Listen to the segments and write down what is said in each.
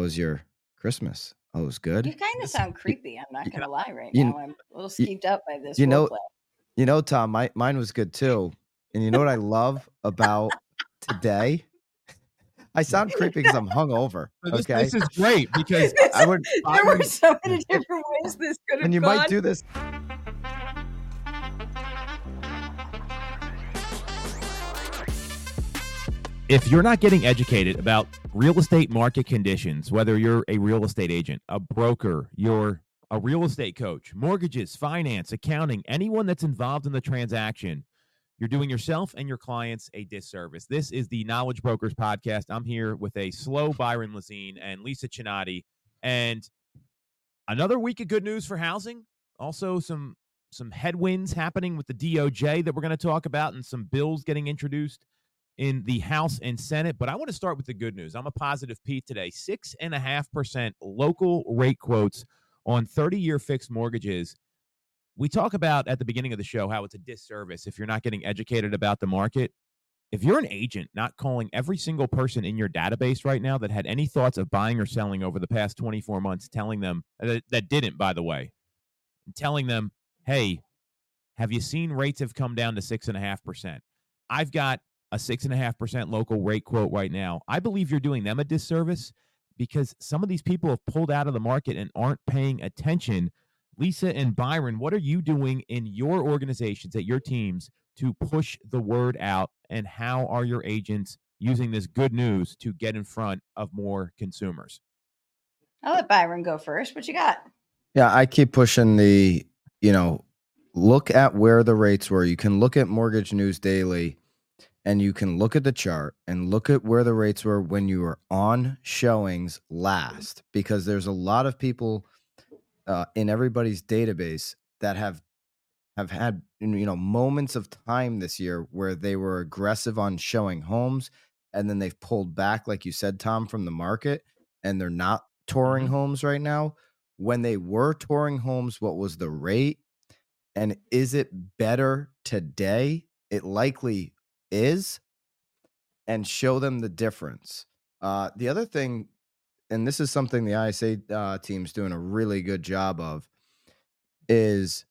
how was your Christmas? Oh, it was good. You kind of sound creepy. I'm not gonna lie right you- now. I'm a little skeeved up by this. you know- roleplay. You know, Tom, my mine was good too. And you know what I love about today? I sound creepy because I'm hungover. So This, Okay. this is great because I would there were would- so many different ways this could have and you gone. might do this. If you're not getting educated about real estate market conditions, whether you're a real estate agent, a broker, you're a real estate coach, mortgages, finance, accounting, anyone that's involved in the transaction, you're doing yourself and your clients a disservice. This is the Knowledge Brokers podcast. I'm here with a slow Byron Lazine and Lisa Chinatti, and another week of good news for housing. Also, some some headwinds happening with the DOJ that we're going to talk about, and some bills getting introduced in the House and Senate. But I want to start with the good news. I'm a positive Pete today. Six and a half percent local rate quotes on 30 year fixed mortgages. We talk about at the beginning of the show how it's a disservice if you're not getting educated about the market. If you're an agent not calling every single person in your database right now that had any thoughts of buying or selling over the past 24 months, telling them uh, that, that didn't, by the way, telling them, hey, have you seen rates have come down to six and a half percent? I've got a six and a half percent local rate quote right now. I believe you're doing them a disservice because some of these people have pulled out of the market and aren't paying attention. Lisa and Byron, what are you doing in your organizations, at your teams, to push the word out? And how are your agents using this good news to get in front of more consumers? I'll let Byron go first. What you got? Yeah, I keep pushing the, you know, look at where the rates were. You can look at Mortgage News Daily and you can look at the chart and look at where the rates were when you were on showings last because there's a lot of people uh, in everybody's database that have have had you know moments of time this year where they were aggressive on showing homes and then they've pulled back like you said Tom from the market and they're not touring Mhm. homes right now. When they were touring homes what was the rate? And is it better today? It likely is and show them the difference. Uh, the other thing and this is something the isa uh, team's doing a really good job of is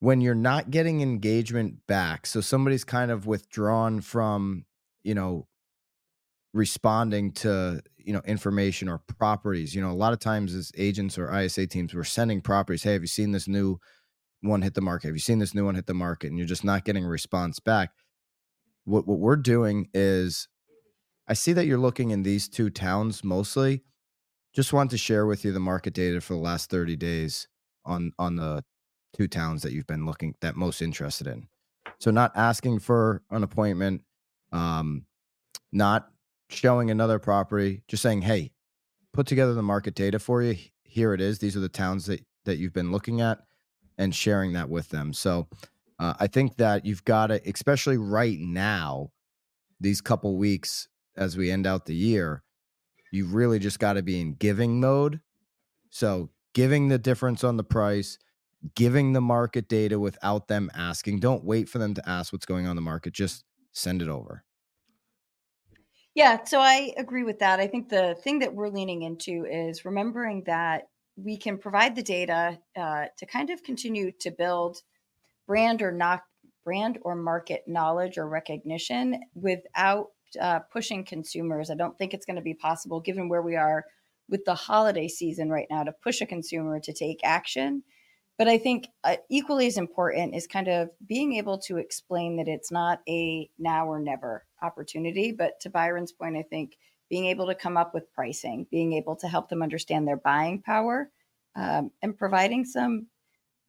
when you're not getting engagement back so somebody's kind of withdrawn from you know responding to you know information or properties you know a lot of times as agents or isa teams we're sending properties hey have you seen this new one hit the market? Have you seen this new one hit the market? and you're just not getting a response back what what we're doing is i see that you're looking in these two towns mostly. Just want to share with you the market data for the last 30 days on on the two towns that you've been looking that most interested in. So not asking for an appointment um not showing another property just saying hey put together the market data for you. Here it is. These are the towns that that you've been looking at and sharing that with them. So uh, i think that you've got to especially right now these couple weeks as we end out the year you've really just got to be in giving mode so giving the difference on the price giving the market data without them asking don't wait for them to ask what's going on in the market just send it over Yeah, so I agree with that. I think the thing that we're leaning into is remembering that we can provide the data uh, to kind of continue to build brand or not brand or market knowledge or recognition without uh, pushing consumers. I don't think it's going to be possible, given where we are with the holiday season right now, to push a consumer to take action. But I think uh, equally as important is kind of being able to explain that it's not a now or never opportunity. But to Byron's point, I think being able to come up with pricing, being able to help them understand their buying power, um, and providing some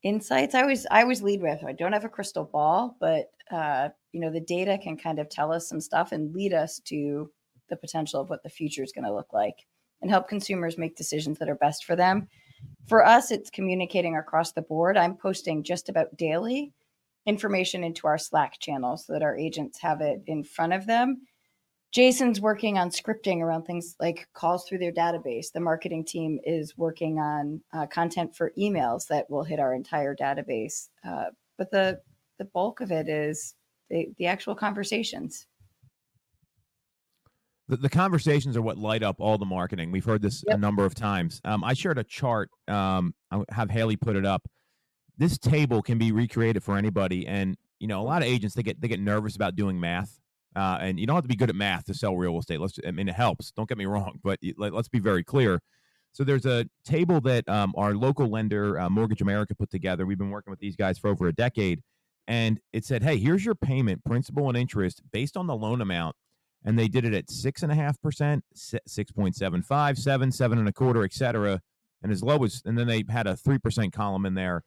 insights. I always I always lead with I don't have a crystal ball, but uh, you know the data can kind of tell us some stuff and lead us to the potential of what the future is going to look like, and help consumers make decisions that are best for them. For us, it's communicating across the board. I'm posting just about daily information into our Slack channel so that our agents have it in front of them. Jason's working on scripting around things like calls through their database. The marketing team is working on uh, content for emails that will hit our entire database. Uh, but the the bulk of it is the, the actual conversations. the, the conversations are what light up all the marketing. We've heard this Yep. a number of times. Um, I shared a chart. Um, I'll have Haley put it up. This table can be recreated for anybody, and you know, a lot of agents they get they get nervous about doing math. Uh, and you don't have to be good at math to sell real estate. Let's, I mean, it helps. Don't get me wrong, but let, let's be very clear. So there's a table that um, our local lender, uh, Mortgage America, put together. We've been working with these guys for over a decade, and it said, "Hey, here's your payment, principal and interest, based on the loan amount." And they did it at six and a half percent, six point seven five, seven, seven and a quarter, et cetera, and as low as. And then they had a three percent column in there.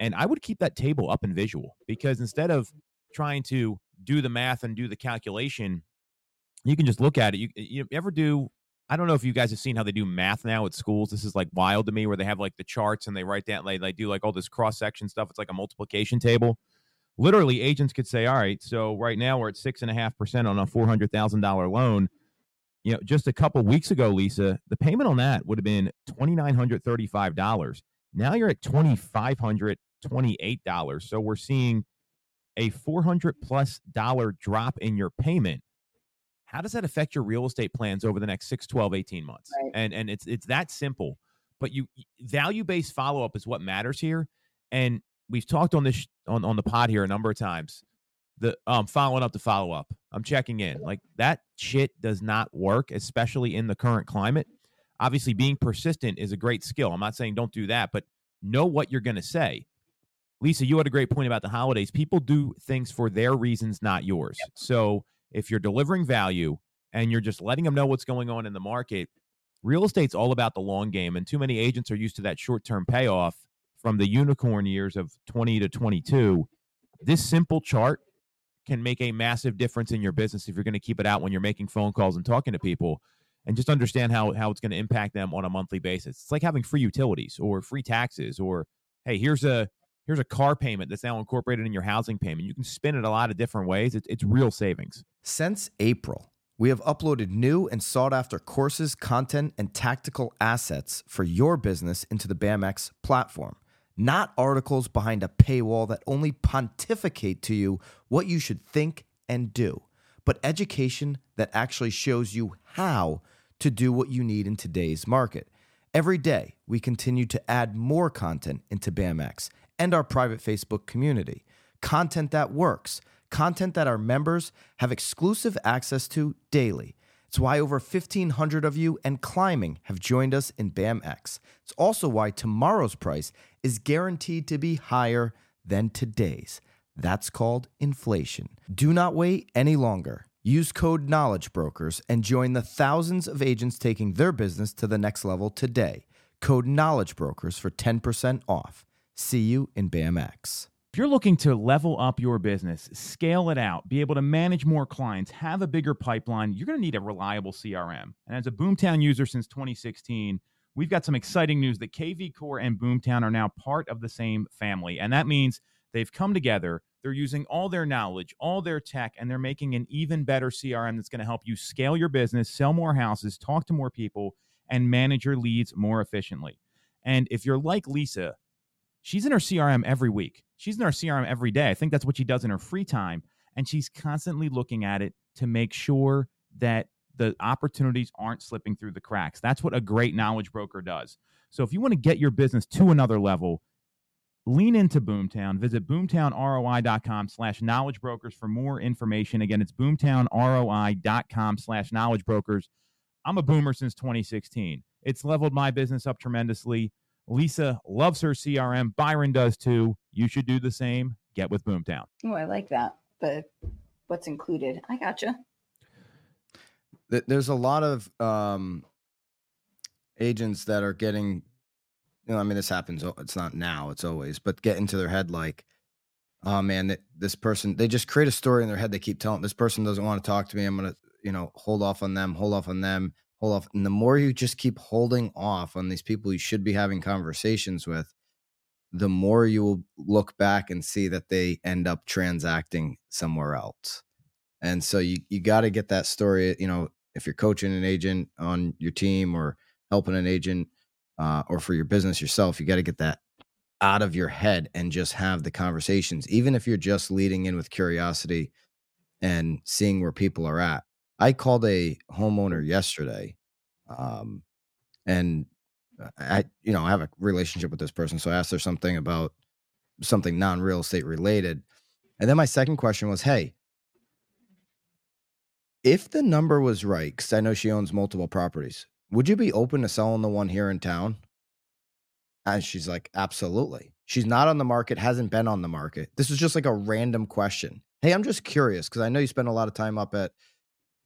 And I would keep that table up in visual because instead of trying to do the math and do the calculation, you can just look at it. You, you ever do I don't know if you guys have seen how they do math now at schools. This is like wild to me where they have like the charts and they write down, they, they do like all this cross section stuff. It's like a multiplication table. Literally, agents could say, all right, so right now we're at six and a half percent on a $400,000 loan. You know, just a couple weeks ago, Lisa, the payment on that would have been $2,935. Now you're at $2,528. So we're seeing a 400 plus dollar drop in your payment how does that affect your real estate plans over the next 6 12 18 months? Right. and and it's it's that simple but you value based follow up is what matters here and we've talked on this on on the pod here a number of times the um following up to follow up i'm checking in like that shit does not work especially in the current climate. Obviously being persistent is a great skill i'm not saying don't do that but know what you're going to say lisa you had a great point about the holidays people do things for their reasons not yours so if you're delivering value and you're just letting them know what's going on in the market, real estate's all about the long game. And too many agents are used to that short term payoff from the unicorn years of 20 to 22. This simple chart can make a massive difference in your business if you're going to keep it out when you're making phone calls and talking to people and just understand how, how it's going to impact them on a monthly basis. It's like having free utilities or free taxes or, hey, here's a here's a car payment that's now incorporated in your housing payment. You can spin it a lot of different ways. It's, it's real savings. Since April, we have uploaded new and sought after courses, content, and tactical assets for your business into the BAMX platform. Not articles behind a paywall that only pontificate to you what you should think and do, but education that actually shows you how to do what you need in today's market. Every day, we continue to add more content into BAMX and our private Facebook community. Content that works, content that our members have exclusive access to daily. It's why over 1,500 of you and climbing have joined us in BAMX. It's also why tomorrow's price is guaranteed to be higher than today's. That's called inflation. Do not wait any longer. Use code Knowledge Brokers and join the thousands of agents taking their business to the next level today. Code Knowledge Brokers for 10% off. See you in BAMX. If you're looking to level up your business, scale it out, be able to manage more clients, have a bigger pipeline, you're going to need a reliable CRM. And as a Boomtown user since 2016, we've got some exciting news that kvCORE and Boomtown are now part of the same family. And that means they've come together, they're using all their knowledge, all their tech, and they're making an even better CRM that's going to help you scale your business, sell more houses, talk to more people, and manage your leads more efficiently. And if you're like Lisa, she's in her CRM every week. She's in her CRM every day. I think that's what she does in her free time. And she's constantly looking at it to make sure that the opportunities aren't slipping through the cracks. That's what a great knowledge broker does. So if you want to get your business to another level, lean into Boomtown. Visit boomtownroi.com slash knowledge brokers for more information. Again, it's boomtownroi.com slash knowledge brokers. I'm a boomer since 2016. It's leveled my business up tremendously. Lisa loves her CRM. Byron does too. You should do the same. Get with Boomtown. Oh, I like that. The what's included. I gotcha. There's a lot of um, agents that are getting, you know, I mean, this happens. It's not now, it's always, but get into their head like, oh man, that this person, they just create a story in their head. They keep telling this person doesn't want to talk to me. I'm going to, you know, hold off on them, hold off on them, hold off. And the more you just keep holding off on these people you should be having conversations with, the more you will look back and see that they end up transacting somewhere else. And so you you got to get that story, you know, if you're coaching an agent on your team or helping an agent uh, or for your business yourself, you got to get that out of your head and just have the conversations, even if you're just leading in with curiosity and seeing where people are at. I called a homeowner yesterday, um, and I, you know, I have a relationship with this person, so I asked her something about something non-real estate related, and then my second question was, "Hey, if the number was right, because I know she owns multiple properties, would you be open to selling the one here in town?" And she's like, "Absolutely." She's not on the market, hasn't been on the market. This is just like a random question. Hey, I'm just curious because I know you spend a lot of time up at,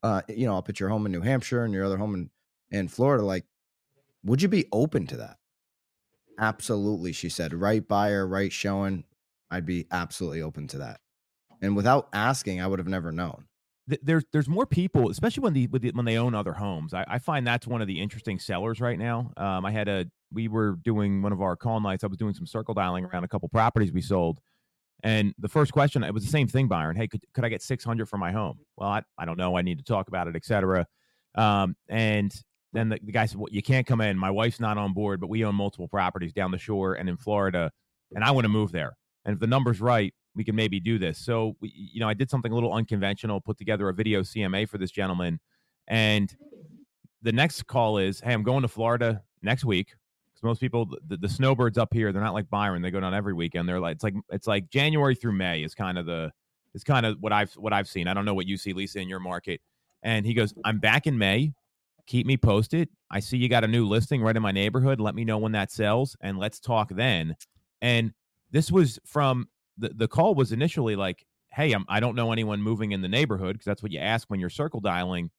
uh, you know, up at your home in New Hampshire and your other home in in Florida. Like, would you be open to that? Absolutely, she said. Right buyer, right showing. I'd be absolutely open to that. And without asking, I would have never known. there's there's more people, especially when the, when they own other homes. I, I find that's one of the interesting sellers right now. Um, I had a we were doing one of our call nights. I was doing some circle dialing around a couple properties we sold, and the first question it was the same thing, Byron. Hey, could could I get six hundred for my home? Well, I, I don't know. I need to talk about it, etc. Um, and then the, the guy said, "Well, you can't come in. My wife's not on board, but we own multiple properties down the shore and in Florida, and I want to move there. And if the number's right, we can maybe do this." So, we, you know, I did something a little unconventional, put together a video CMA for this gentleman, and the next call is, "Hey, I'm going to Florida next week." Most people, the, the snowbirds up here, they're not like Byron. They go down every weekend. They're like, it's like it's like January through May is kind of the is kind of what I've what I've seen. I don't know what you see, Lisa, in your market. And he goes, I'm back in May. Keep me posted. I see you got a new listing right in my neighborhood. Let me know when that sells and let's talk then. And this was from the, the call was initially like, Hey, I'm, I don't know anyone moving in the neighborhood because that's what you ask when you're circle dialing.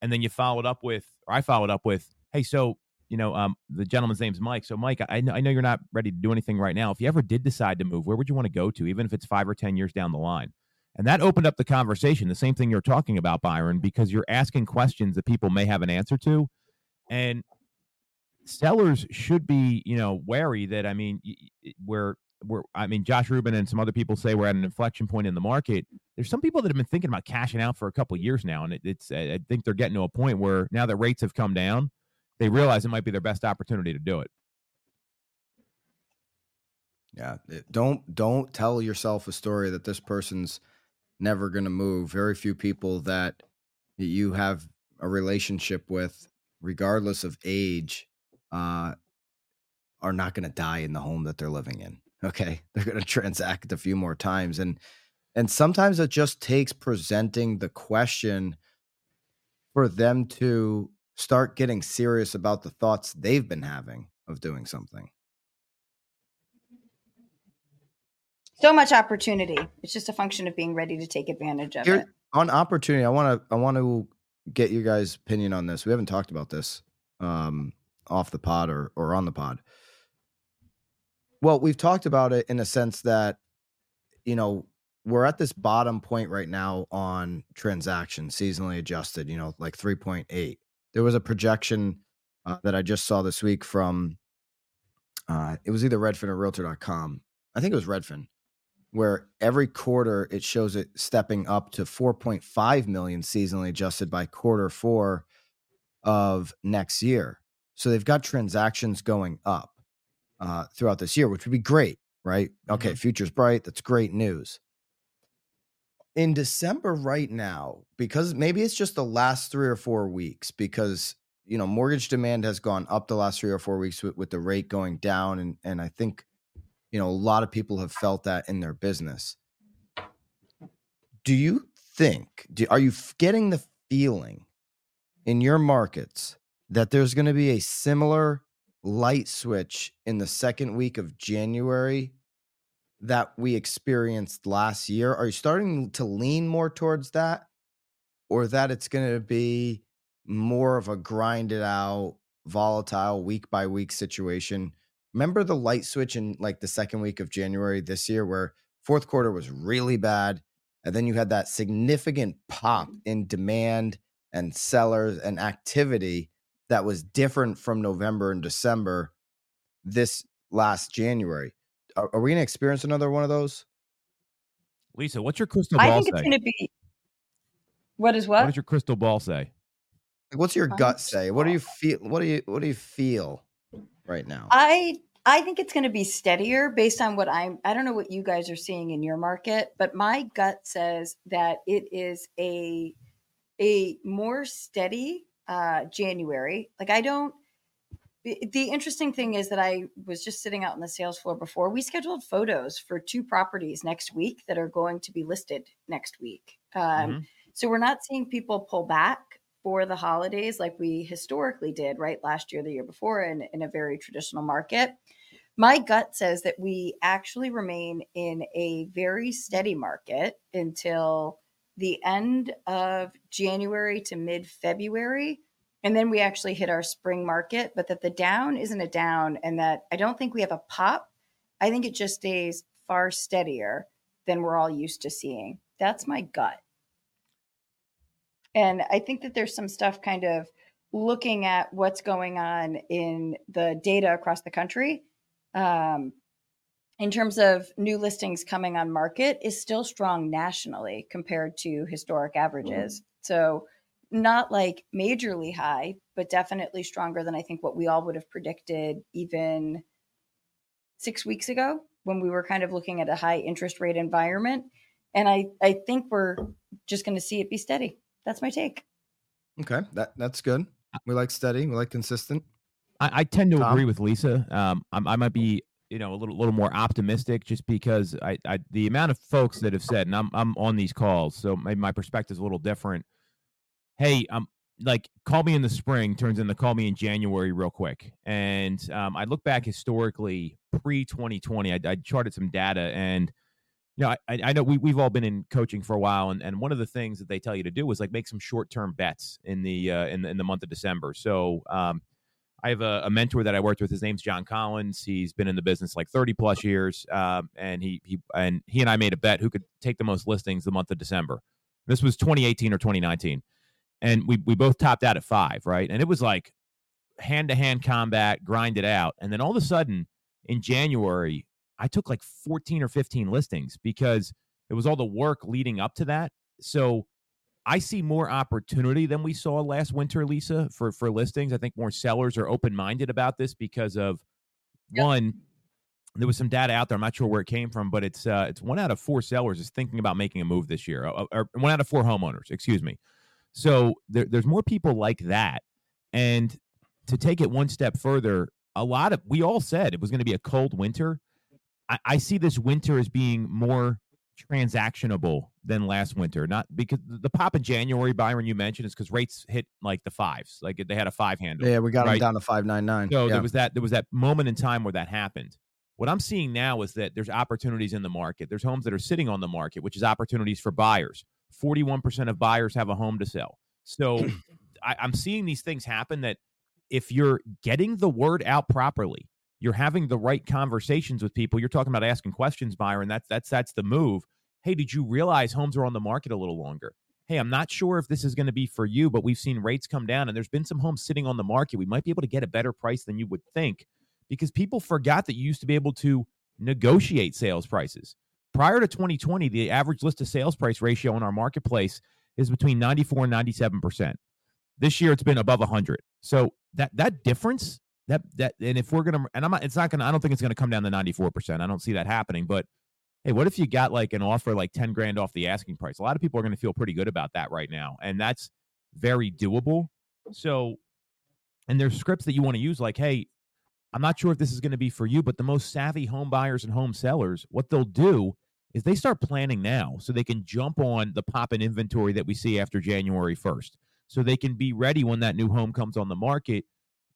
And then you followed up with, or I followed up with, Hey, so, you know, um, the gentleman's name's Mike. So, Mike, I, I know you're not ready to do anything right now. If you ever did decide to move, where would you want to go to, even if it's five or 10 years down the line? And that opened up the conversation, the same thing you're talking about, Byron, because you're asking questions that people may have an answer to. And sellers should be, you know, wary that, I mean, we're, we're, I mean, Josh Rubin and some other people say we're at an inflection point in the market. There's some people that have been thinking about cashing out for a couple years now. And it, it's, I think they're getting to a point where now that rates have come down, they realize it might be their best opportunity to do it. Yeah, don't don't tell yourself a story that this person's never going to move. Very few people that you have a relationship with, regardless of age, uh, are not going to die in the home that they're living in. Okay, they're going to transact a few more times, and and sometimes it just takes presenting the question for them to start getting serious about the thoughts they've been having of doing something. So much opportunity. It's just a function of being ready to take advantage of Here- it. on opportunity, I want to I want to get your guys' opinion on this. We haven't talked about this um, off the pod or or on the pod. Well, we've talked about it in a sense that you know we're at this bottom point right now on transactions, seasonally adjusted. You know, like three point eight. There was a projection uh, that I just saw this week from uh, it was either Redfin or Realtor.com. I think it was Redfin where every quarter it shows it stepping up to 4.5 million seasonally adjusted by quarter four of next year. So they've got transactions going up uh, throughout this year, which would be great, right? Okay, future's bright. That's great news. In December, right now, because maybe it's just the last three or four weeks, because you know mortgage demand has gone up the last three or four weeks with, with the rate going down, and and I think you know a lot of people have felt that in their business. Do you think do, are you getting the feeling in your markets that there's going to be a similar light switch in the second week of january that we experienced last year are you starting to lean more towards that? Or that it's going to be more of a grinded out volatile week by week situation? Remember the light switch in like the second week of January this year where fourth quarter was really bad and then you had that significant pop mm. in demand and sellers and activity that was different from November and December this last January. Are, are we going to experience another one of those? Lisa, what's your crystal ball I ball think it's going to be. What is What what? does your crystal ball say? Like, what's your My gut say? What do you feel? What do you what do you feel right now? I I think it's going to be steadier based on what I'm. I don't know what you guys are seeing in your market, but my gut says that it is a a more steady uh, January. Like I don't. The interesting thing is that I was just sitting out on the sales floor before. We scheduled photos for two properties next week that are going to be listed next week. Um, mm-hmm. So we're not seeing people pull back for the holidays like we historically did, right? Last year, the year before, in, in a very traditional market. My gut says that we actually remain in a very steady market until the end of January to mid February. And then we actually hit our spring market, but that the down isn't a down and that I don't think we have a pop. I think it just stays far steadier than we're all used to seeing. That's my gut. And I think that there's some stuff kind of looking at what's going on in the data across the country um, in terms of new listings coming on market is still strong nationally compared to historic averages. Mm-hmm. So not like majorly high, but definitely stronger than I think what we all would have predicted even six weeks ago when we were kind of looking at a high interest rate environment. And I, I think we're just going to see it be steady. That's my take. Okay, that that's good. We like steady. We like consistent. I, I tend to Tom? agree with Lisa. Um, I, I might be you know a little little more optimistic just because I, I the amount of folks that have said and I'm I'm on these calls so maybe my perspective is a little different. Hey, um like call me in the spring turns into call me in January real quick. And um, I look back historically pre 2020. I, I charted some data and you know, I, I know we, we've all been in coaching for a while, and, and one of the things that they tell you to do is like make some short term bets in the uh, in the, in the month of December. So um, I have a, a, mentor that I worked with. His name's John Collins. He's been in the business like 30 plus years, um, and he he and he and I made a bet who could take the most listings the month of December. This was 2018 or 2019, and we we both topped out at five, right? And it was like hand to hand combat, grind it out, and then all of a sudden in January I took like 14 or 15 listings because it was all the work leading up to that. So I see more opportunity than we saw last winter, Lisa, for for listings. I think more sellers are open minded about this because of yep. one. There was some data out there. I'm not sure where it came from, but it's uh, it's one out of four sellers is thinking about making a move this year, or, or one out of four homeowners. Excuse me. So there, there's more people like that, and to take it one step further, a lot of we all said it was going to be a cold winter I, I see this winter as being more transactionable than last winter. Not because the pop in January, Byron, you mentioned, is because rates hit like the fives, like they had a five handle. Yeah, we got right? them down to five nine nine. So yeah. there was that there was that moment in time where that happened. What I'm seeing now is that there's opportunities in the market. There's homes that are sitting on the market, which is opportunities for buyers. 41% of buyers have a home to sell. So I, I'm seeing these things happen that if you're getting the word out properly, you're having the right conversations with people. You're talking about asking questions, Byron. That's that's that's the move. Hey, did you realize homes are on the market a little longer? Hey, I'm not sure if this is going to be for you, but we've seen rates come down and there's been some homes sitting on the market. We might be able to get a better price than you would think because people forgot that you used to be able to negotiate sales prices. Prior to 2020, the average list to sales price ratio in our marketplace is between 94 and 97%. This year it's been above 100. So that that difference that that and if we're gonna and I'm not it's not gonna I don't think it's gonna come down to 94%. I don't see that happening. But hey, what if you got like an offer like 10 grand off the asking price? A lot of people are gonna feel pretty good about that right now. And that's very doable. So and there's scripts that you want to use like, hey, I'm not sure if this is going to be for you, but the most savvy home buyers and home sellers, what they'll do is they start planning now so they can jump on the pop in inventory that we see after January 1st. So they can be ready when that new home comes on the market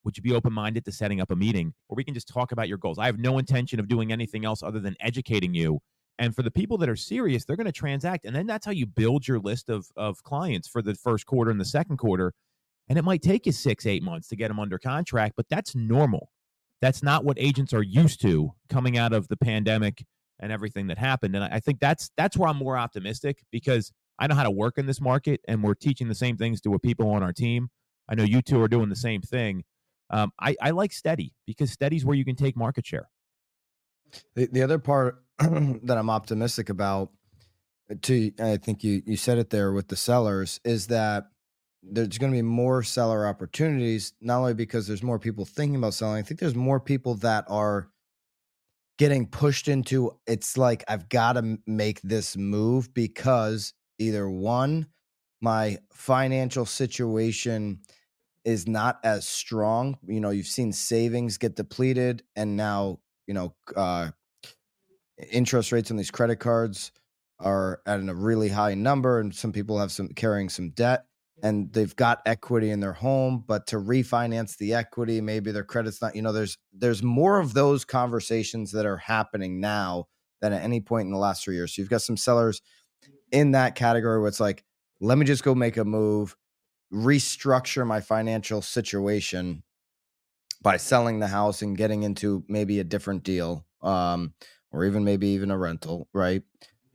would you be open minded to setting up a meeting where we can just talk about your goals? I have no intention of doing anything else other than educating you. And for the people that are serious, they're going to transact. And then that's how you build your list of, of clients for the first quarter and the second quarter. And it might take you six, eight months to get them under contract, but that's normal. That's not what agents are used to coming out of the pandemic and everything that happened. And I think that's that's where I'm more optimistic because I know how to work in this market and we're teaching the same things to people on our team. I know you two are doing the same thing. Um, I, I like steady because steady's where you can take market share. The, the other part that I'm optimistic about, uh, to I think you you said it there with the sellers, is that there's going to be more seller opportunities. Not only because there's more people thinking about selling, I think there's more people that are getting pushed into. It's like I've got to make this move because either one, my financial situation is not as strong. You know, you've seen savings get depleted, and now you know uh, interest rates on these credit cards are at a really high number, and some people have some carrying some debt, and they've got equity in their home, but to refinance the equity, maybe their credit's not. You know, there's there's more of those conversations that are happening now than at any point in the last three years. So you've got some sellers in that category where it's like, let me just go make a move, restructure my financial situation by selling the house and getting into maybe a different deal um, or even maybe even a rental, right?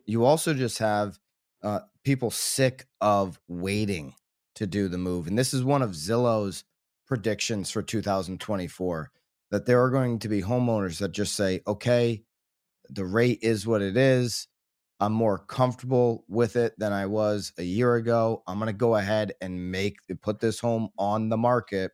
You also just have uh, people sick of waiting to do the move. And this is one of Zillow's predictions for 2024 that there are going to be homeowners that just say, okay, the rate is what it is. I'm more comfortable with it than I was a year ago. I'm going to go ahead and make put this home on the market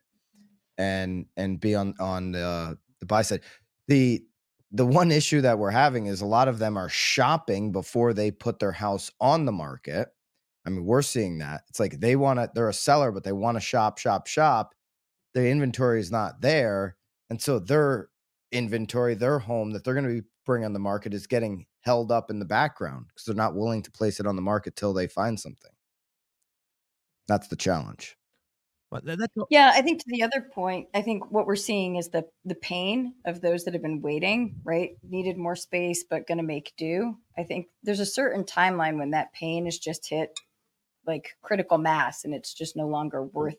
and and be on on the, the buy side. The the one issue that we're having is a lot of them are shopping before they put their house on the market. I mean, we're seeing that. It's like they want to they're a seller but they want to shop shop shop. The inventory is not there and so their inventory, their home that they're going to be bringing on the market is getting held up in the background because they're not willing to place it on the market till they find something. That's the challenge. But that's yeah, I think to the other point, I think what we're seeing is the the pain of those that have been waiting, right? Needed more space, but going to make do. I think there's a certain timeline when that pain is just hit like critical mass, and it's just no longer worth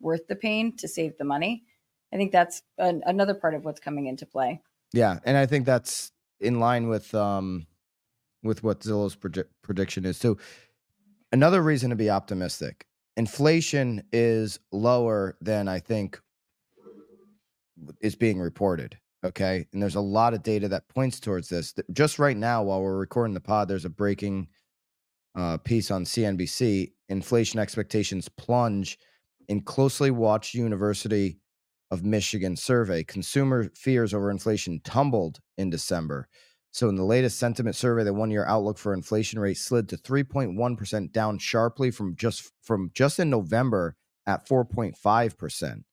worth the pain to save the money. I think that's an, another part of what's coming into play. Yeah, and I think that's in line with um with what Zillow's prediction is. So another reason to be optimistic. Inflation is lower than I think is being reported. Okay. And there's a lot of data that points towards this. Just right now, while we're recording the pod, there's a breaking uh, piece on CNBC. Inflation expectations plunge in closely watched university of Michigan survey. Consumer fears over inflation tumbled in December. So, in the latest sentiment survey, the one-year outlook for inflation rate slid to 3.1%, down sharply from just from just in November at 4.5%.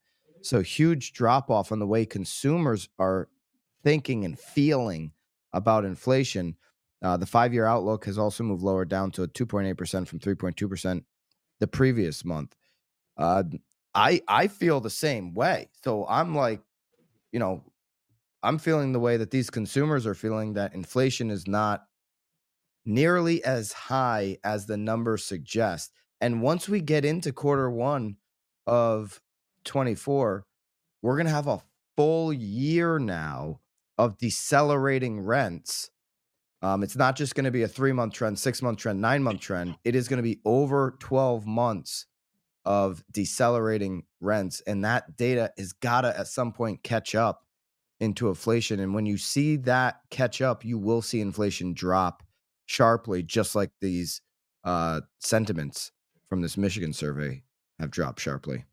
So, huge drop off on the way consumers are thinking and feeling about inflation. Uh, the five-year outlook has also moved lower, down to 2.8% from 3.2% the previous month. Uh, I I feel the same way. So I'm like, you know, I'm feeling the way that these consumers are feeling that inflation is not nearly as high as the numbers suggest. And once we get into quarter one of 24, we're going to have a full year now of decelerating rents. Um, it's not just going to be a three month trend, six month trend, nine month trend. It is going to be over 12 months of decelerating rents. And that data has got to at some point catch up into inflation. And when you see that catch up, you will see inflation drop sharply, just like these uh, sentiments from this Michigan survey have dropped sharply.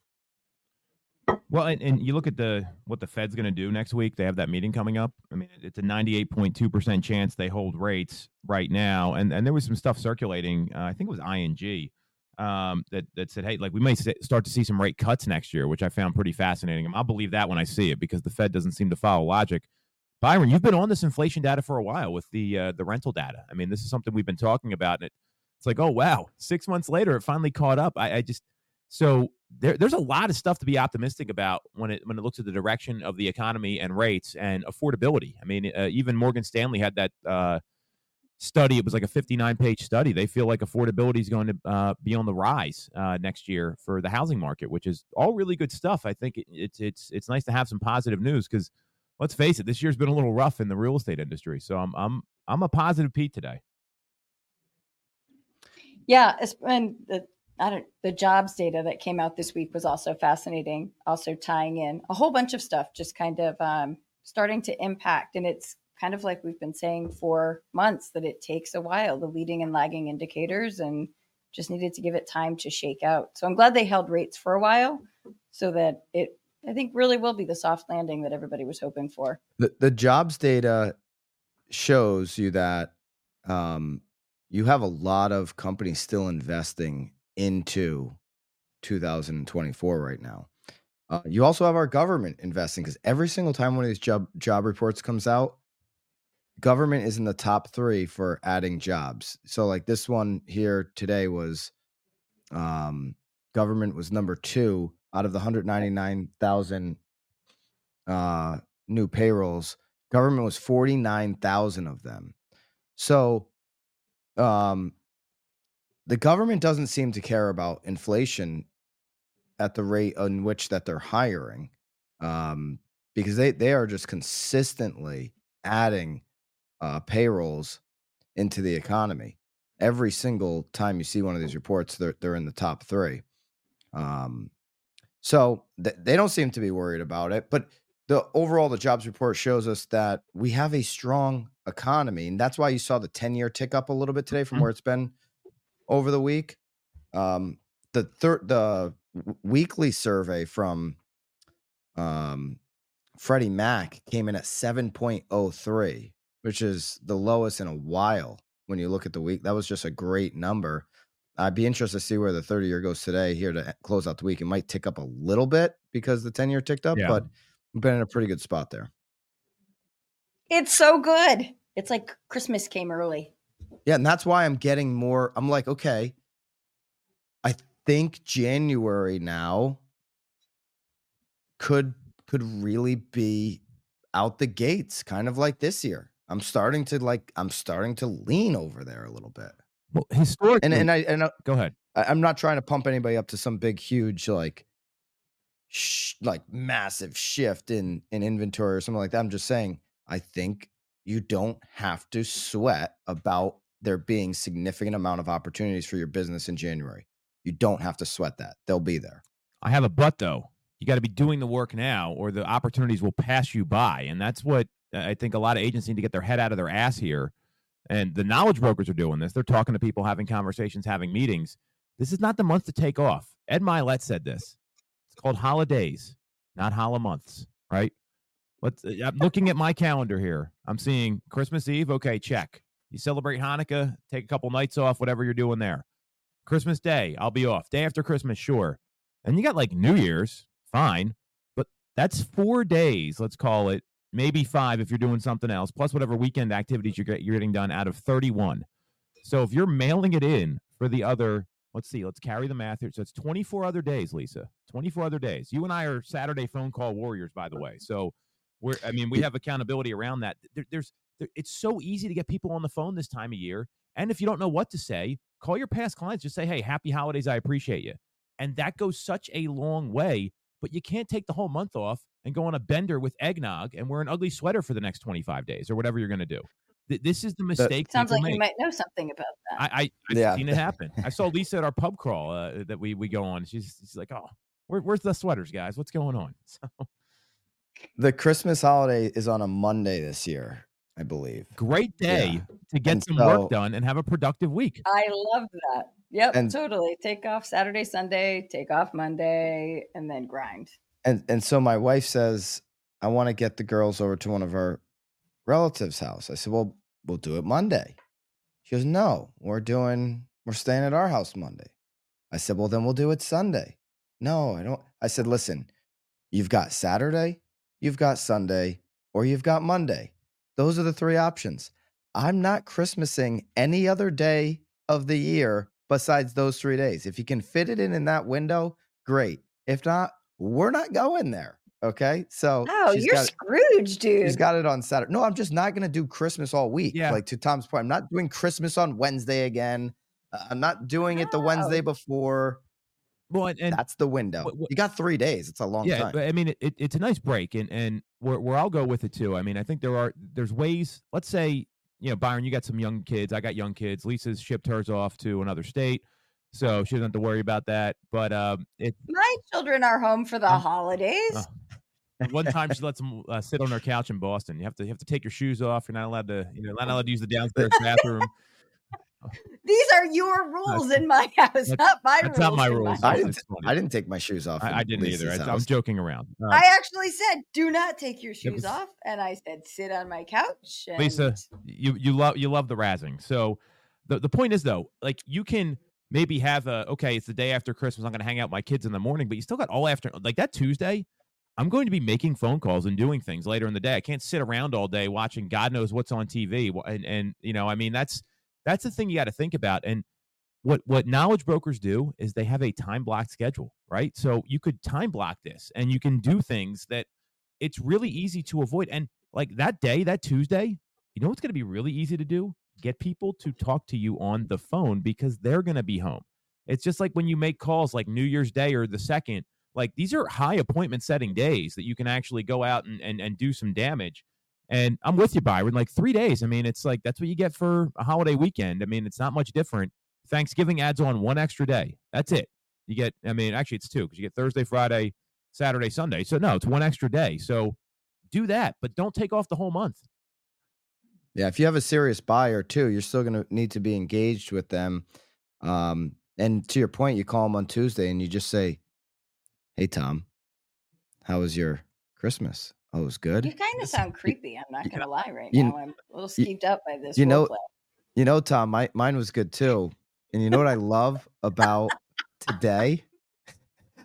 Well, and, and you look at the what the Fed's going to do next week. They have that meeting coming up. I mean, it's a ninety-eight point two percent chance they hold rates right now, and and there was some stuff circulating. Uh, I think it was ING um, that that said, hey, like we may start to see some rate cuts next year, which I found pretty fascinating. I'll believe that when I see it because the Fed doesn't seem to follow logic. Byron, you've been on this inflation data for a while with the uh, the rental data. I mean, this is something we've been talking about, and it, it's like, oh wow, six months later, it finally caught up. I, I just so there, there's a lot of stuff to be optimistic about when it when it looks at the direction of the economy and rates and affordability. I mean, uh, even Morgan Stanley had that. Uh, study. It was like a 59 page study. They feel like affordability is going to uh, be on the rise uh, next year for the housing market, which is all really good stuff. I think it, it's it's it's nice to have some positive news because let's face it, this year's been a little rough in the real estate industry. So I'm I'm I'm a positive Pete today. Yeah, and I don't the jobs data that came out this week was also fascinating. Also tying in a whole bunch of stuff, just kind of um, starting to impact, and it's kind of like we've been saying for months that it takes a while, the leading and lagging indicators, and just needed to give it time to shake out. So I'm glad they held rates for a while so that it, I think, really will be the soft landing that everybody was hoping for. The, the jobs data shows you that um, you have a lot of companies still investing into 2024 right now. Uh, you also have our government investing because every single time one of these job job reports comes out, government is in the top three for adding jobs. So like this one here today was, um, government was number two out of the 199,000 uh, new payrolls. Government was 49,000 of them. So, um, the government doesn't seem to care about inflation at the rate in which that they're hiring um, because they, they are just consistently adding uh, payrolls into the economy. Every single time you see one of these reports they're, they're in the top three. Um, so th- they don't seem to be worried about it but the overall the jobs report shows us that we have a strong economy and that's why you saw the 10 year tick up a little bit today from Mhm. where it's been over the week um, the third the weekly survey from um, Freddie Mac came in at 7.03, which is the lowest in a while when you look at the week. That was just a great number. I'd be interested to see where the 30 year goes today here to close out the week. It might tick up a little bit because the 10 year ticked up, Yeah. but we've been in a pretty good spot there. It's so good. It's like Christmas came early. Yeah, and that's why I'm getting more. I'm like, okay, I think January now could could really be out the gates, kind of like this year. I'm starting to like I'm starting to lean over there a little bit. Well, historically, And and I and I, go ahead. I- I'm not trying to pump anybody up to some big huge like sh- like massive shift in in inventory or something like that. I'm just saying I think you don't have to sweat about there being significant amount of opportunities for your business in January. You don't have to sweat that. They'll be there. I have a but though. You got to be doing the work now, or the opportunities will pass you by, and that's what uh, I think a lot of agents need to get their head out of their ass here. And the knowledge brokers are doing this. They're talking to people, having conversations, having meetings. This is not the month to take off. Ed Mylett said this. It's called holidays, not holla months, right? Let's, uh, I'm looking at my calendar here. I'm seeing Christmas Eve. Okay, check. You celebrate Hanukkah, take a couple nights off, whatever you're doing there. Christmas Day, I'll be off. Day after Christmas, sure. And you got like New Year's, fine. But that's four days, let's call it, maybe five if you're doing something else, plus whatever weekend activities you're, get, you're getting done out of 31. So if you're mailing it in for the other, let's see, let's carry the math here. So it's 24 other days, Lisa. 24 other days. You and I are Saturday phone call warriors, by the way. So we're, I mean, we have accountability around that. There, there's, there, it's so easy to get people on the phone this time of year. And if you don't know what to say, call your past clients. Just say, hey, happy holidays. I appreciate you. And that goes such a long way. But you can't take the whole month off and go on a bender with eggnog and wear an ugly sweater for the next 25 days or whatever you're going to do. Th- This is the mistake. Sounds people like you might know something about that. I, I I've Yeah. seen it happen. I saw Lisa at our pub crawl uh, that we we go on. She's she's like, oh, where, where's the sweaters, guys? What's going on? So The Christmas holiday is on a Monday this year, I believe. great day to get And some so- work done and have a productive week. I love that. Yep, And- totally. Take off Saturday, Sunday, take off Monday, and then grind. And and so my wife says, I want to get the girls over to one of our relatives' house. I said, Well, we'll do it Monday. She goes, No, we're doing we're staying at our house Monday. I said, Well, then we'll do it Sunday. No, I don't. I said, Listen, you've got Saturday, you've got Sunday, or you've got Monday. Those are the three options. I'm not Christmasing any other day of the year besides those three days. If you can fit it in in that window, great. If not, we're not going there. Okay. So Oh, she's you're got, Scrooge, dude. she's got it on Saturday. No, I'm just not going to do Christmas all week. Yeah. Like to Tom's point, I'm not doing Christmas on Wednesday again. Uh, I'm not doing it the Wednesday before. Well, and, and That's the window. what- what- you got three days. It's a long yeah, time. but I mean, it, it, it's a nice break, and and where where I'll go with it too. I mean, I think there are there's ways. Let's say you know, Byron, you got some young kids. I got young kids. Lisa's shipped hers off to another state, so she doesn't have to worry about that. But um, it My children are home for the Um, holidays. uh, one time she lets them uh, sit on her couch in Boston. You have to you have to take your shoes off. You're not allowed to you know not allowed to use the downstairs bathroom. These are your rules in my house, not my That's rules. not my in rules. I didn't. I didn't take my shoes off. I, I didn't either. Lisa's I, I'm joking around. Uh, I actually said, "Do not take your shoes was- off," and I said, "Sit on my couch." And Lisa, you you love you love the razzing. So the the point is though, like you can maybe have a okay, it's the day after Christmas. I'm going to hang out with my kids in the morning, but you still got all after like that Tuesday. I'm going to be making phone calls and doing things later in the day. I can't sit around all day watching God knows what's on TV. And and you know, I mean, that's that's the thing you got to think about. And what what knowledge brokers do is they have a time block schedule, right? So you could time block this and you can do things that it's really easy to avoid. And like that day, that Tuesday, you know what's going to be really easy to do? Get people to talk to you on the phone because they're going to be home. It's just like when you make calls like New Year's Day or the second, like these are high appointment setting days that you can actually go out and, and, and do some damage. And I'm with you, Byron. Like three days. I mean, it's like that's what you get for a holiday weekend. I mean, it's not much different. Thanksgiving adds on one extra day. That's it. You get, I mean, actually, it's two because you get Thursday, Friday, Saturday, Sunday. So, no, it's one extra day. So do that, but don't take off the whole month. Yeah, if you have a serious buyer too, you're still going to need to be engaged with them. Um, and to your point, you call them on Tuesday and you just say, "Hey, Tom, how was your Christmas? Oh, it was good." You kind of sound creepy. I'm not going to lie right You- now. I'm a little skeeved up by this. you know- roleplay. You know, Tom, my, mine was good too. And you know what I love about today?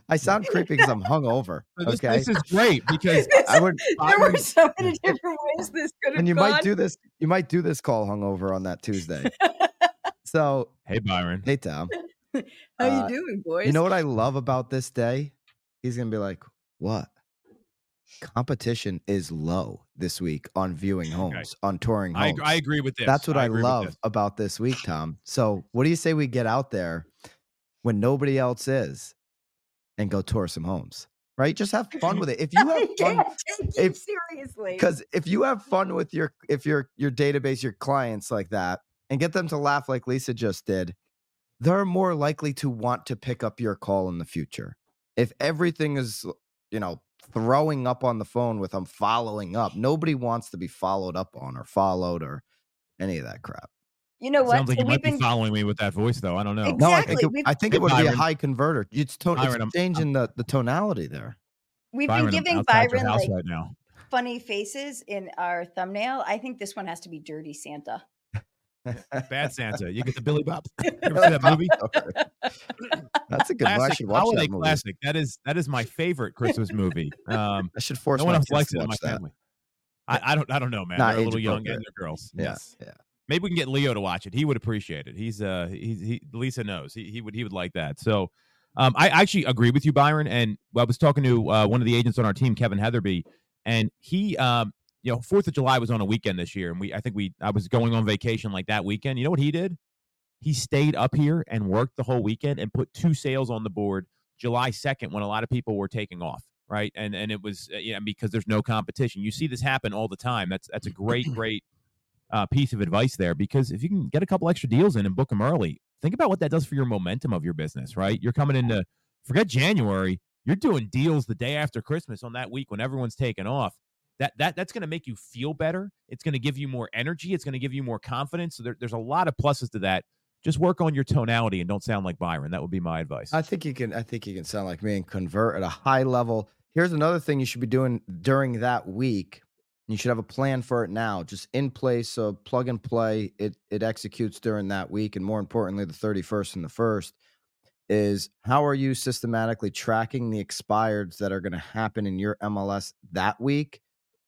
I sound creepy because I'm hungover. This, Okay, this is great because I would. there were so many different ways this could have and you gone. might do this. You might do this call hungover on that Tuesday. So, hey Byron, hey, Tom. How uh, you doing, boys? You know what I love about this day? He's gonna be like, "What? Competition is low this week on viewing homes, on touring homes. ag- I agree with this. That's what I, with love this. about this week, Tom. So, what do you say we get out there when nobody else is and go tour some homes? Right? Just have fun with it. If you have fun, can't take you if- seriously. because if you have fun with your if your your database, your clients like that, and get them to laugh like Lisa just did, they're more likely to want to pick up your call in the future. If everything is, you know, throwing up on the phone with I'm following up, nobody wants to be followed up on or followed or any of that crap. you know what? Sounds like So you we've might be been following me with that voice, though. I don't know. No, I think Exactly. it, I think it would be a high converter. It's, to, it's Byron, I'm- changing the, the tonality there. we've Byron, been giving Byron like right now. funny faces in our thumbnail. I think this one has to be Dirty Santa. Bad Santa. You get the Billy Bob. You ever see that movie? That's a good one. I should watch holiday that movie. classic. That is that is my favorite Christmas movie. Um, I should force no one else likes it in my that. family. I, I don't I don't know, man. Not they're a little young and they're girls. Yeah, Yes. yeah. Maybe we can get Leo to watch it. He would appreciate it. He's uh he's he Lisa knows. He he would he would like that. So um I actually agree with you, Byron. And I was talking to uh, one of the agents on our team, Kevin Heatherby, and he um you know, Fourth of July was on a weekend this year, and we I think we I was going on vacation like that weekend. You know what he did? He stayed up here and worked the whole weekend and put two sales on the board July 2nd when a lot of people were taking off, right? And and it was uh, yeah, because there's no competition. You see this happen all the time. That's that's a great great uh, piece of advice there because if you can get a couple extra deals in and book them early, think about what that does for your momentum of your business, right? You're coming into forget January, you're doing deals the day after Christmas on that week when everyone's taking off. That that that's going to make you feel better. It's going to give you more energy. It's going to give you more confidence. So there, there's a lot of pluses to that. Just work on your tonality and don't sound like Byron. That would be my advice. I think you can. I think you can sound like me and convert at a high level. Here's another thing you should be doing during that week. You should have a plan for it now, just in place. So plug and play. It it executes during that week, and more importantly, the 31st and the first is how are you systematically tracking the expireds that are going to happen in your MLS that week,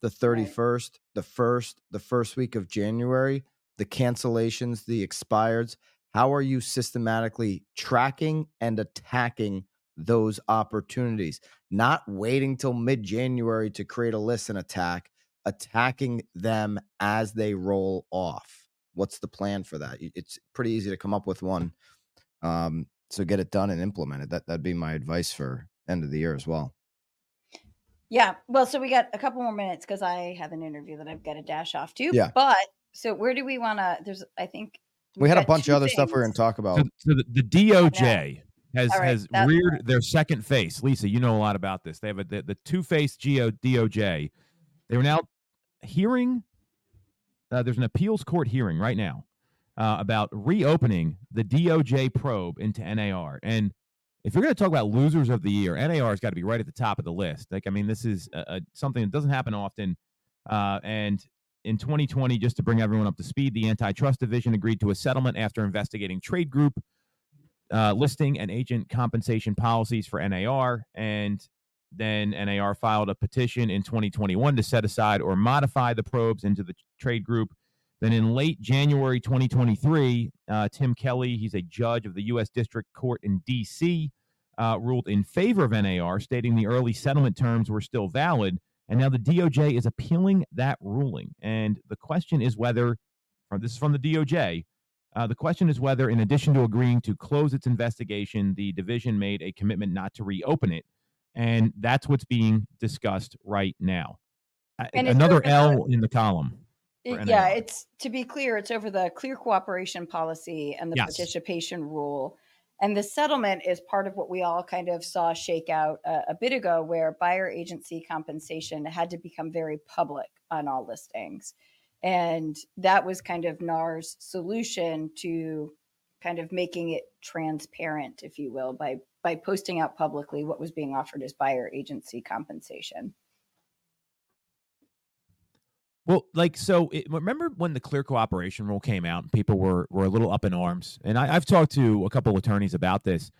the 31st, the first, the first week of January, the cancellations, the expireds. How are you systematically tracking and attacking those opportunities? Not waiting till mid January to create a list and attack, attacking them as they roll off. What's the plan for that? It's pretty easy to come up with one. Um, so get it done and implement it. That that'd be my advice for end of the year as well. Yeah. Well, so we got a couple more minutes because I have an interview that I've got to dash off to. Yeah. But so where do we want to? There's, I think We we've had a bunch of other stuff we are going to talk about. So, so the, the DOJ has All right, has reared fine. their second face. Lisa, you know a lot about this. They have a, the, the two faced Geo DOJ. They're now hearing. Uh, there's an appeals court hearing right now uh, about reopening the DOJ probe into NAR. And if you're going to talk about losers of the year, NAR has got to be right at the top of the list. Like, I mean, this is a, a, something that doesn't happen often. Uh, and in 2020, just to bring everyone up to speed, the antitrust division agreed to a settlement after investigating trade group uh, listing and agent compensation policies for NAR, and then NAR filed a petition in 2021 to set aside or modify the probes into the trade group. Then in late January 2023, uh, Tim Kelly, he's a judge of the U.S. District Court in D.C., uh, ruled in favor of NAR, stating the early settlement terms were still valid. And now the DOJ is appealing that ruling. And the question is whether, this is from the DOJ, uh, the question is whether, in addition to agreeing to close its investigation, the division made a commitment not to reopen it. And that's what's being discussed right now. And Another L in the column. It- yeah, it's to be clear, it's over the clear cooperation policy and the Yes. participation rule. And the settlement is part of what we all kind of saw shake out a, a bit ago, where buyer agency compensation had to become very public on all listings. And that was kind of NAR's solution to kind of making it transparent, if you will, by by posting out publicly what was being offered as buyer agency compensation. Well, like so, it, remember when the clear cooperation rule came out, and people were were a little up in arms. And I, I've talked to a couple attorneys about this.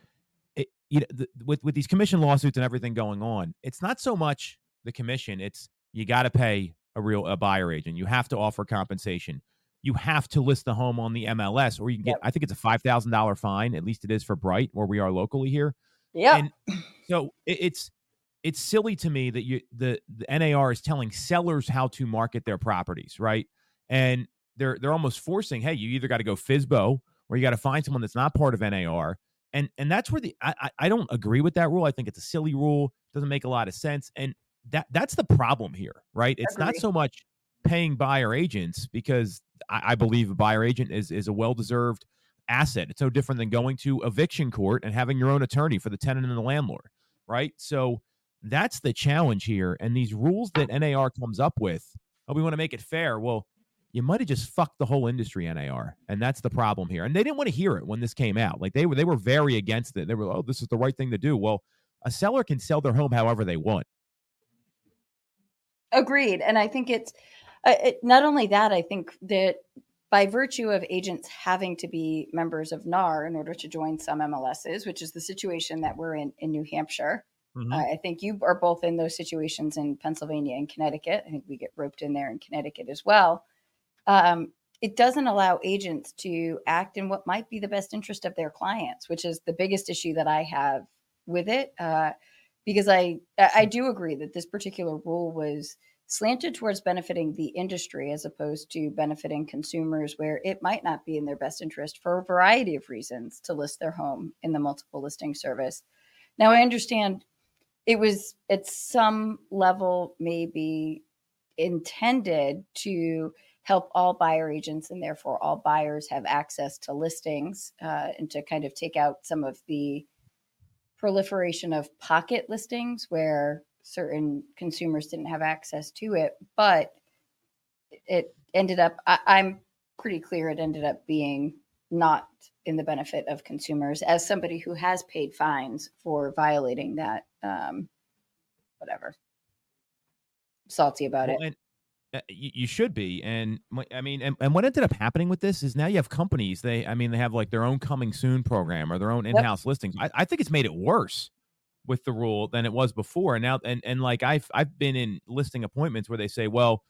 It, you know, the, with with these commission lawsuits and everything going on, it's not so much the commission; it's you got to pay a real a buyer agent. You have to offer compensation. You have to list the home on the MLS, or you can get. Yep. I think it's a five thousand dollar fine. At least it is for Bright, where we are locally here. Yeah. So it, it's it's silly to me that you the, the NAR is telling sellers how to market their properties, right? And they're they're almost forcing, hey, you either got to go FISBO or you got to find someone that's not part of NAR. And and that's where the I, I I don't agree with that rule. I think it's a silly rule. Doesn't make a lot of sense. And that that's the problem here, right? It's not so much paying buyer agents because I, I believe a buyer agent is is a well deserved asset. It's no different than going to eviction court and having your own attorney for the tenant and the landlord, right? So that's the challenge here. And these rules that NAR comes up with, oh, we want to make it fair. Well, you might have just fucked the whole industry, NAR, and that's the problem here. And they didn't want to hear it when this came out. Like they were, they were very against it. They were, oh, this is the right thing to do. Well, a seller can sell their home however they want. Agreed. And I think it's uh, it, not only that, I think that by virtue of agents having to be members of NAR in order to join some MLSs, which is the situation that we're in in New Hampshire, Mhm. uh, I think you are both in those situations in Pennsylvania and Connecticut. I think we get roped in there in Connecticut as well. Um, it doesn't allow agents to act in what might be the best interest of their clients, which is the biggest issue that I have with it. Uh, because I I I do agree that this particular rule was slanted towards benefiting the industry as opposed to benefiting consumers where it might not be in their best interest for a variety of reasons to list their home in the multiple listing service. Now I understand it was at some level maybe intended to help all buyer agents and therefore all buyers have access to listings uh, and to kind of take out some of the proliferation of pocket listings where certain consumers didn't have access to it. But it ended up I, i'm pretty clear it ended up being not in the benefit of consumers as somebody who has paid fines for violating that um, whatever salty about Well, it and uh, you, you should be. And I mean, and, and what ended up happening with this is now you have companies. They, I mean, they have like their own coming soon program or their own in-house listings. I, I think it's made it worse with the rule than it was before. And now, and and like I've I've been in listing appointments where they say, well,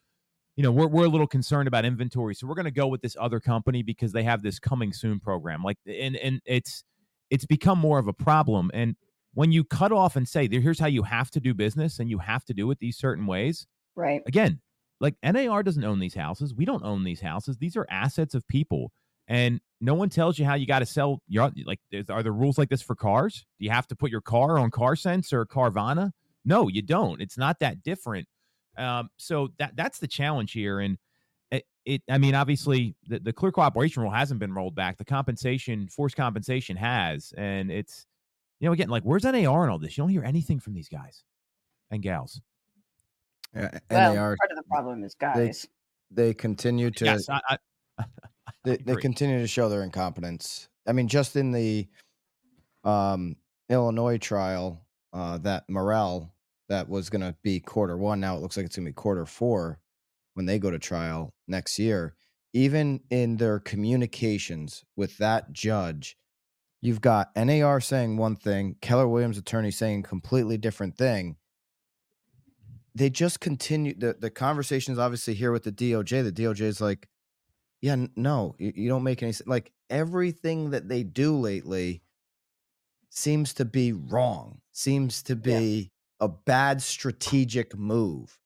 you know, we're we're a little concerned about inventory, so we're going to go with this other company because they have this coming soon program. Like, and and it's it's become more of a problem. And when you cut off and say, here's how you have to do business, and you have to do it these certain ways right again, like NAR doesn't own these houses. We don't own these houses. These are assets of people. And no one tells you how you got to sell your like are there rules like this for cars? Do you have to put your car on CarSense or Carvana? No, you don't. It's not that different. Um, so that that's the challenge here. And it, it I mean, obviously the, the clear cooperation rule hasn't been rolled back. The compensation, forced compensation has, and it's you know, again, like where's NAR in all this? You don't hear anything from these guys and gals. Yeah, well NAR part of the problem is guys they continue to yes, I, I, I they, they continue to show their incompetence. I mean, just in the um, Illinois trial, uh, that Moehrl that was going to be quarter one, now it looks like it's going to be quarter four when they go to trial next year. Even in their communications with that judge, You've got NAR saying one thing, Keller Williams attorney saying a completely different thing. They just continue the, the conversations obviously here with the DOJ. The DOJ is like, yeah, n- no, you, you don't make any sense. Like everything that they do lately seems to be wrong, seems to Yeah. A bad strategic move.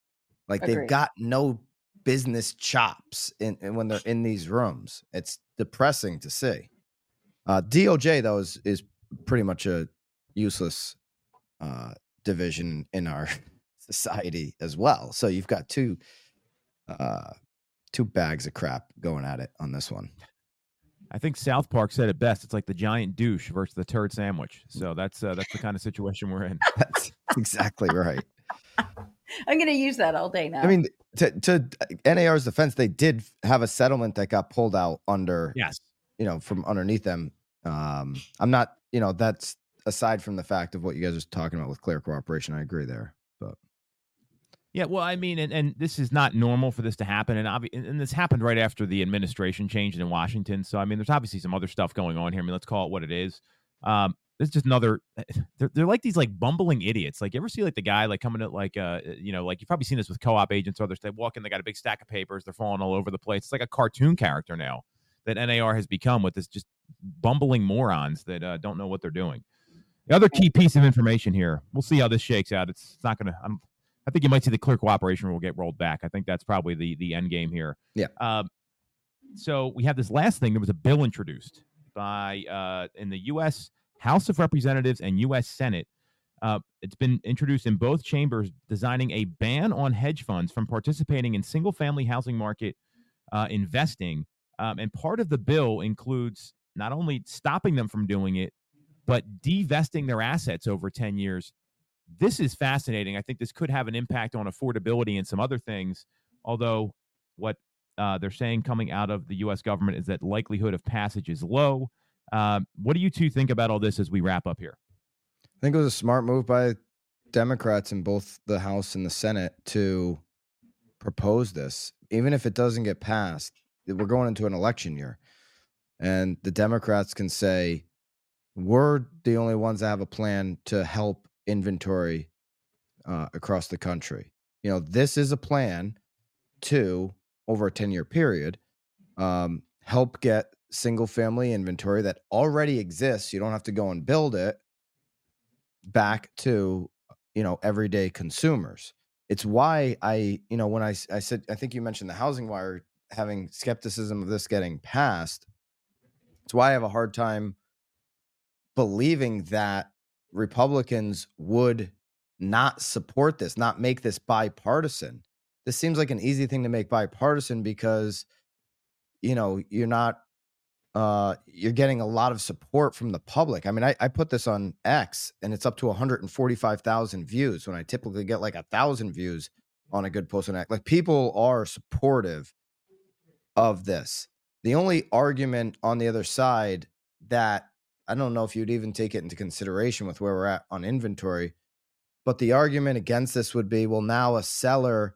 Like they've got no business chops in, in when they're in these rooms. It's depressing to see. Uh, DOJ though is is pretty much a useless uh, division in our society as well. So you've got two uh, two bags of crap going at it on this one. I think South Park said it best. It's like the giant douche versus the turd sandwich. So that's uh, that's the kind of situation we're in. That's exactly right. I'm going to use that all day now. I mean, to to NAR's defense, they did have a settlement that got pulled out under Yes. you know from underneath them. Um, I'm not, you know, that's aside from the fact of what you guys are talking about with clear cooperation. I agree there, but Yeah, well, I mean, and, and this is not normal for this to happen, and obvi- and this happened right after the administration changed in Washington. So, I mean, there's obviously some other stuff going on here. I mean, let's call it what it is. Um, it's just another. They're, they're like these like bumbling idiots. Like, you ever see like the guy like coming at like uh you know like you've probably seen this with co-op agents or others. They walk in, they got a big stack of papers, they're falling all over the place. It's like a cartoon character now that NAR has become with this just bumbling morons that uh, don't know what they're doing. The other key piece of information here, we'll see how this shakes out. It's, it's not going to. I'm think you might see the clear cooperation rule get rolled back. I think that's probably the the end game here. Yeah. Um, so we have this last thing. There was a bill introduced by uh, in the U.S. House of Representatives and U.S. Senate. Uh, it's been introduced in both chambers, designing a ban on hedge funds from participating in single-family housing market uh, investing. Um, and part of the bill includes not only stopping them from doing it, but divesting their assets over 10 years this is fascinating. I think this could have an impact on affordability and some other things. Although what uh, they're saying coming out of the U.S. government is that likelihood of passage is low. Um, what do you two think about all this as we wrap up here? I think it was a smart move by Democrats in both the House and the Senate to propose this, even if it doesn't get passed. We're going into an election year, and the Democrats can say, "We're the only ones that have a plan to help inventory uh, across the country." You know, this is a plan to over a ten-year period um, help get single-family inventory that already exists. You don't have to go and build it back to you know everyday consumers it's why i you know when I, I said i think you mentioned the HousingWire having skepticism of this getting passed it's why i have a hard time believing that republicans would not support this not make this bipartisan this seems like an easy thing to make bipartisan because you know you're not uh, you're getting a lot of support from the public. I mean, I, I put this on X and it's up to 145,000 views when I typically get like a thousand views on a good post on X. Like people are supportive of this. The only argument on the other side that I don't know if you'd even take it into consideration with where we're at on inventory, but the argument against this would be well, now a seller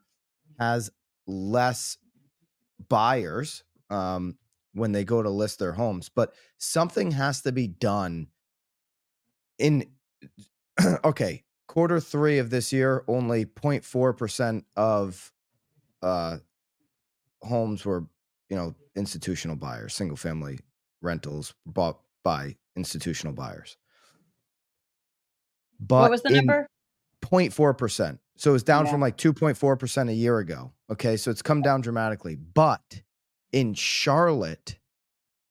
has less buyers. Um, when they go to list their homes but something has to be done in okay quarter three of this year only 0.4% of uh homes were you know institutional buyers single family rentals bought by institutional buyers but what was the number? 0.4%. So it's down Yeah. from like 2.4% a year ago. Okay. So it's come down dramatically. But in Charlotte,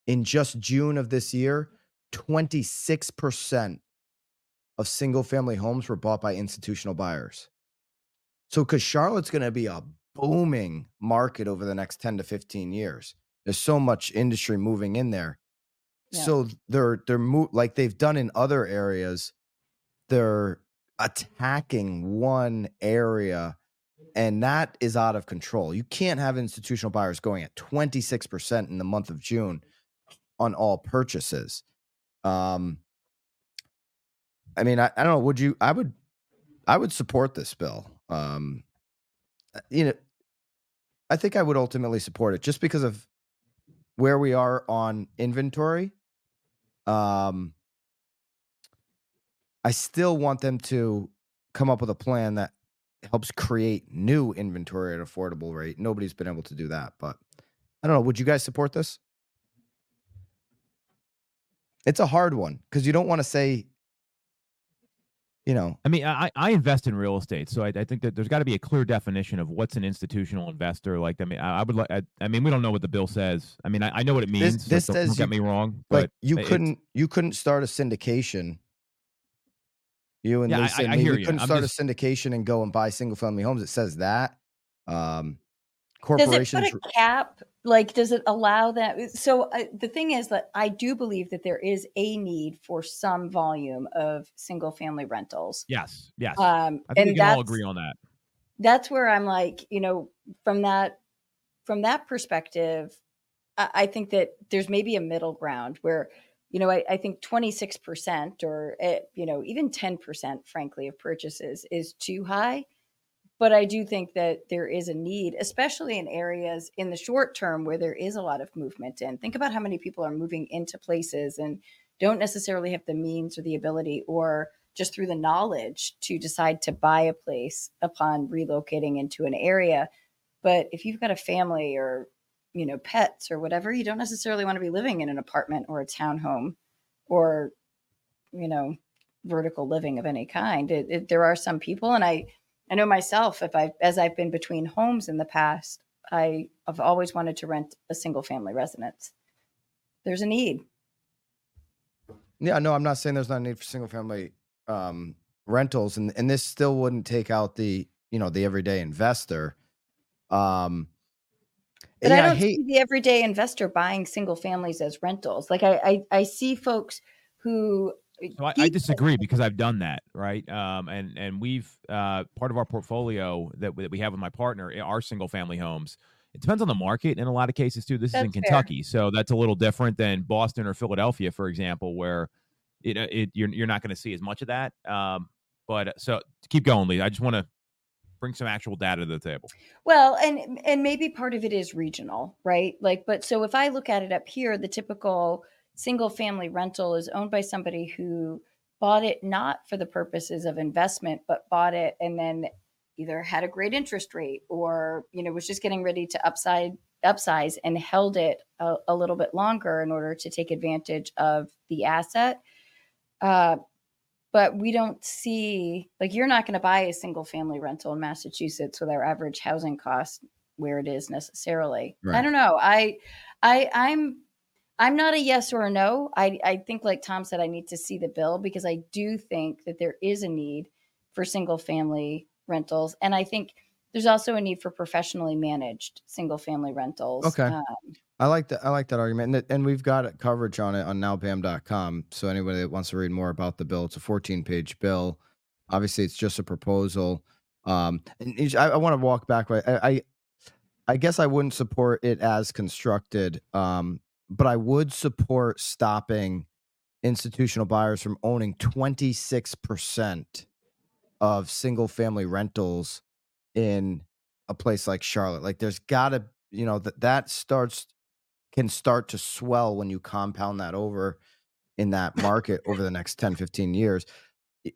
in just June of this year, 26% of single family homes were bought by institutional buyers. So, because Charlotte's going to be a booming market over the next 10 to 15 years, there's so much industry moving in there. So they're, they're mo- like they've done in other areas, they're attacking one area and that is out of control. You can't have institutional buyers going at 26% in the month of June on all purchases. Um I mean, I, I don't know, would you I would I would support this bill. Um uh, you know, I think I would ultimately support it just because of where we are on inventory. Um, I still want them to come up with a plan that helps create new inventory at affordable rate. Nobody's been able to do that, but I don't know. Would you guys support this? It's a hard one because you don't want to say you know, I mean, I, I invest in real estate, so I, I think that there's got to be a clear definition of what's an institutional investor. Like, I mean, I, I would like, I, I mean, we don't know what the bill says. I mean, I, I know what it means. this so don't, says don't get you- me wrong, like but you couldn't you couldn't start a syndication. You and Yeah, I- Lisa I- and I hear you. couldn't I'm start just- a syndication and go and buy single family homes. It says that. Um, Does it put a cap? Like, does it allow that? So uh, the thing is that I do believe that there is a need for some volume of single family rentals. Yes, yes. Um, I think we and can all agree on that. that's where I'm like, you know, from that from that perspective, I, I think that there's maybe a middle ground where, you know, I, I think 26% or eh, you know even 10%, frankly, of purchases is too high. But I do think that there is a need, especially in areas in the short term where there is a lot of movement And Think about how many people are moving into places and don't necessarily have the means or the ability or just through the knowledge to decide to buy a place upon relocating into an area. But if you've got a family or, you know, pets or whatever, you don't necessarily want to be living in an apartment or a townhome or, you know, vertical living of any kind. It, it, there are some people, and I, I know myself, if I, as I've been between homes in the past, I have always wanted to rent a single family residence. There's a need. Yeah, no, I'm not saying there's not a need for single family um, rentals, and and this still wouldn't take out the you know the everyday investor. Um, But yeah, I don't hate. see the everyday investor buying single families as rentals. Like I, I, I see folks who. So I, I disagree because I've done that, right? Um, and and we've uh, part of our portfolio that, we- that we have with my partner are single family homes. It depends on the market in a lot of cases too. This is in That's fair. Kentucky, so that's a little different than Boston or Philadelphia, for example, where it, uh, it you're you're not going to see as much of that. Um, but uh, so to keep going, Lee. I just want to bring some actual data to the table. Well, and and maybe part of it is regional, right? Like, but so if I look at it up here, the typical single family rental is owned by somebody who bought it not for the purposes of investment, but bought it and then either had a great interest rate or you know was just getting ready to upside upsize and held it a, a little bit longer in order to take advantage of the asset. Uh, but we don't see like you're not going to buy a single family rental in Massachusetts with our average housing cost where it is necessarily. I don't know. I I I'm I'm not a yes or a no. I I think like Tom said I need to see the bill because I do think that there is a need for single family rentals and I think there's also a need for professionally managed single family rentals. Okay. Um, I like that. I like that argument, and, and we've got coverage on it on nowbam.com. So anybody that wants to read more about the bill, it's a 14 page bill. Obviously, it's just a proposal. Um, and I, I want to walk back. I, I, I guess I wouldn't support it as constructed, um, but I would support stopping institutional buyers from owning 26 percent of single family rentals in a place like Charlotte. Like, there's got to, you know, that that starts can start to swell when you compound that over in that market over the next 10 15 years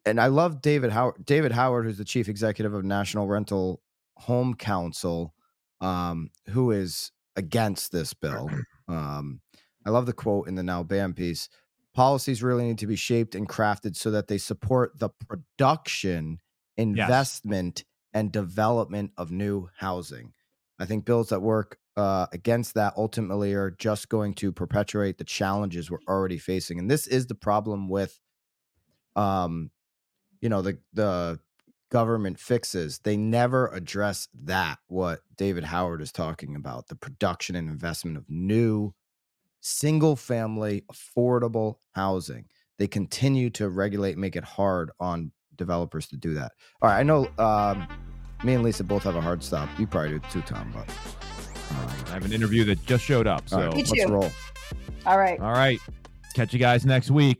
and i love david howard david howard who's the chief executive of national rental home council um, who is against this bill um, i love the quote in the now bam piece policies really need to be shaped and crafted so that they support the production investment and development of new housing I think bills that work uh, against that ultimately are just going to perpetuate the challenges we're already facing, and this is the problem with, um, you know, the the government fixes. They never address that. What David Howard is talking about: the production and investment of new, single family, affordable housing. They continue to regulate, make it hard on developers to do that. All right, I know. Um, me and Lisa both have a hard stop. You probably do too, Tom. But um, I have an interview that just showed up. So all right, Me let's roll. all right. all right, catch you guys next week.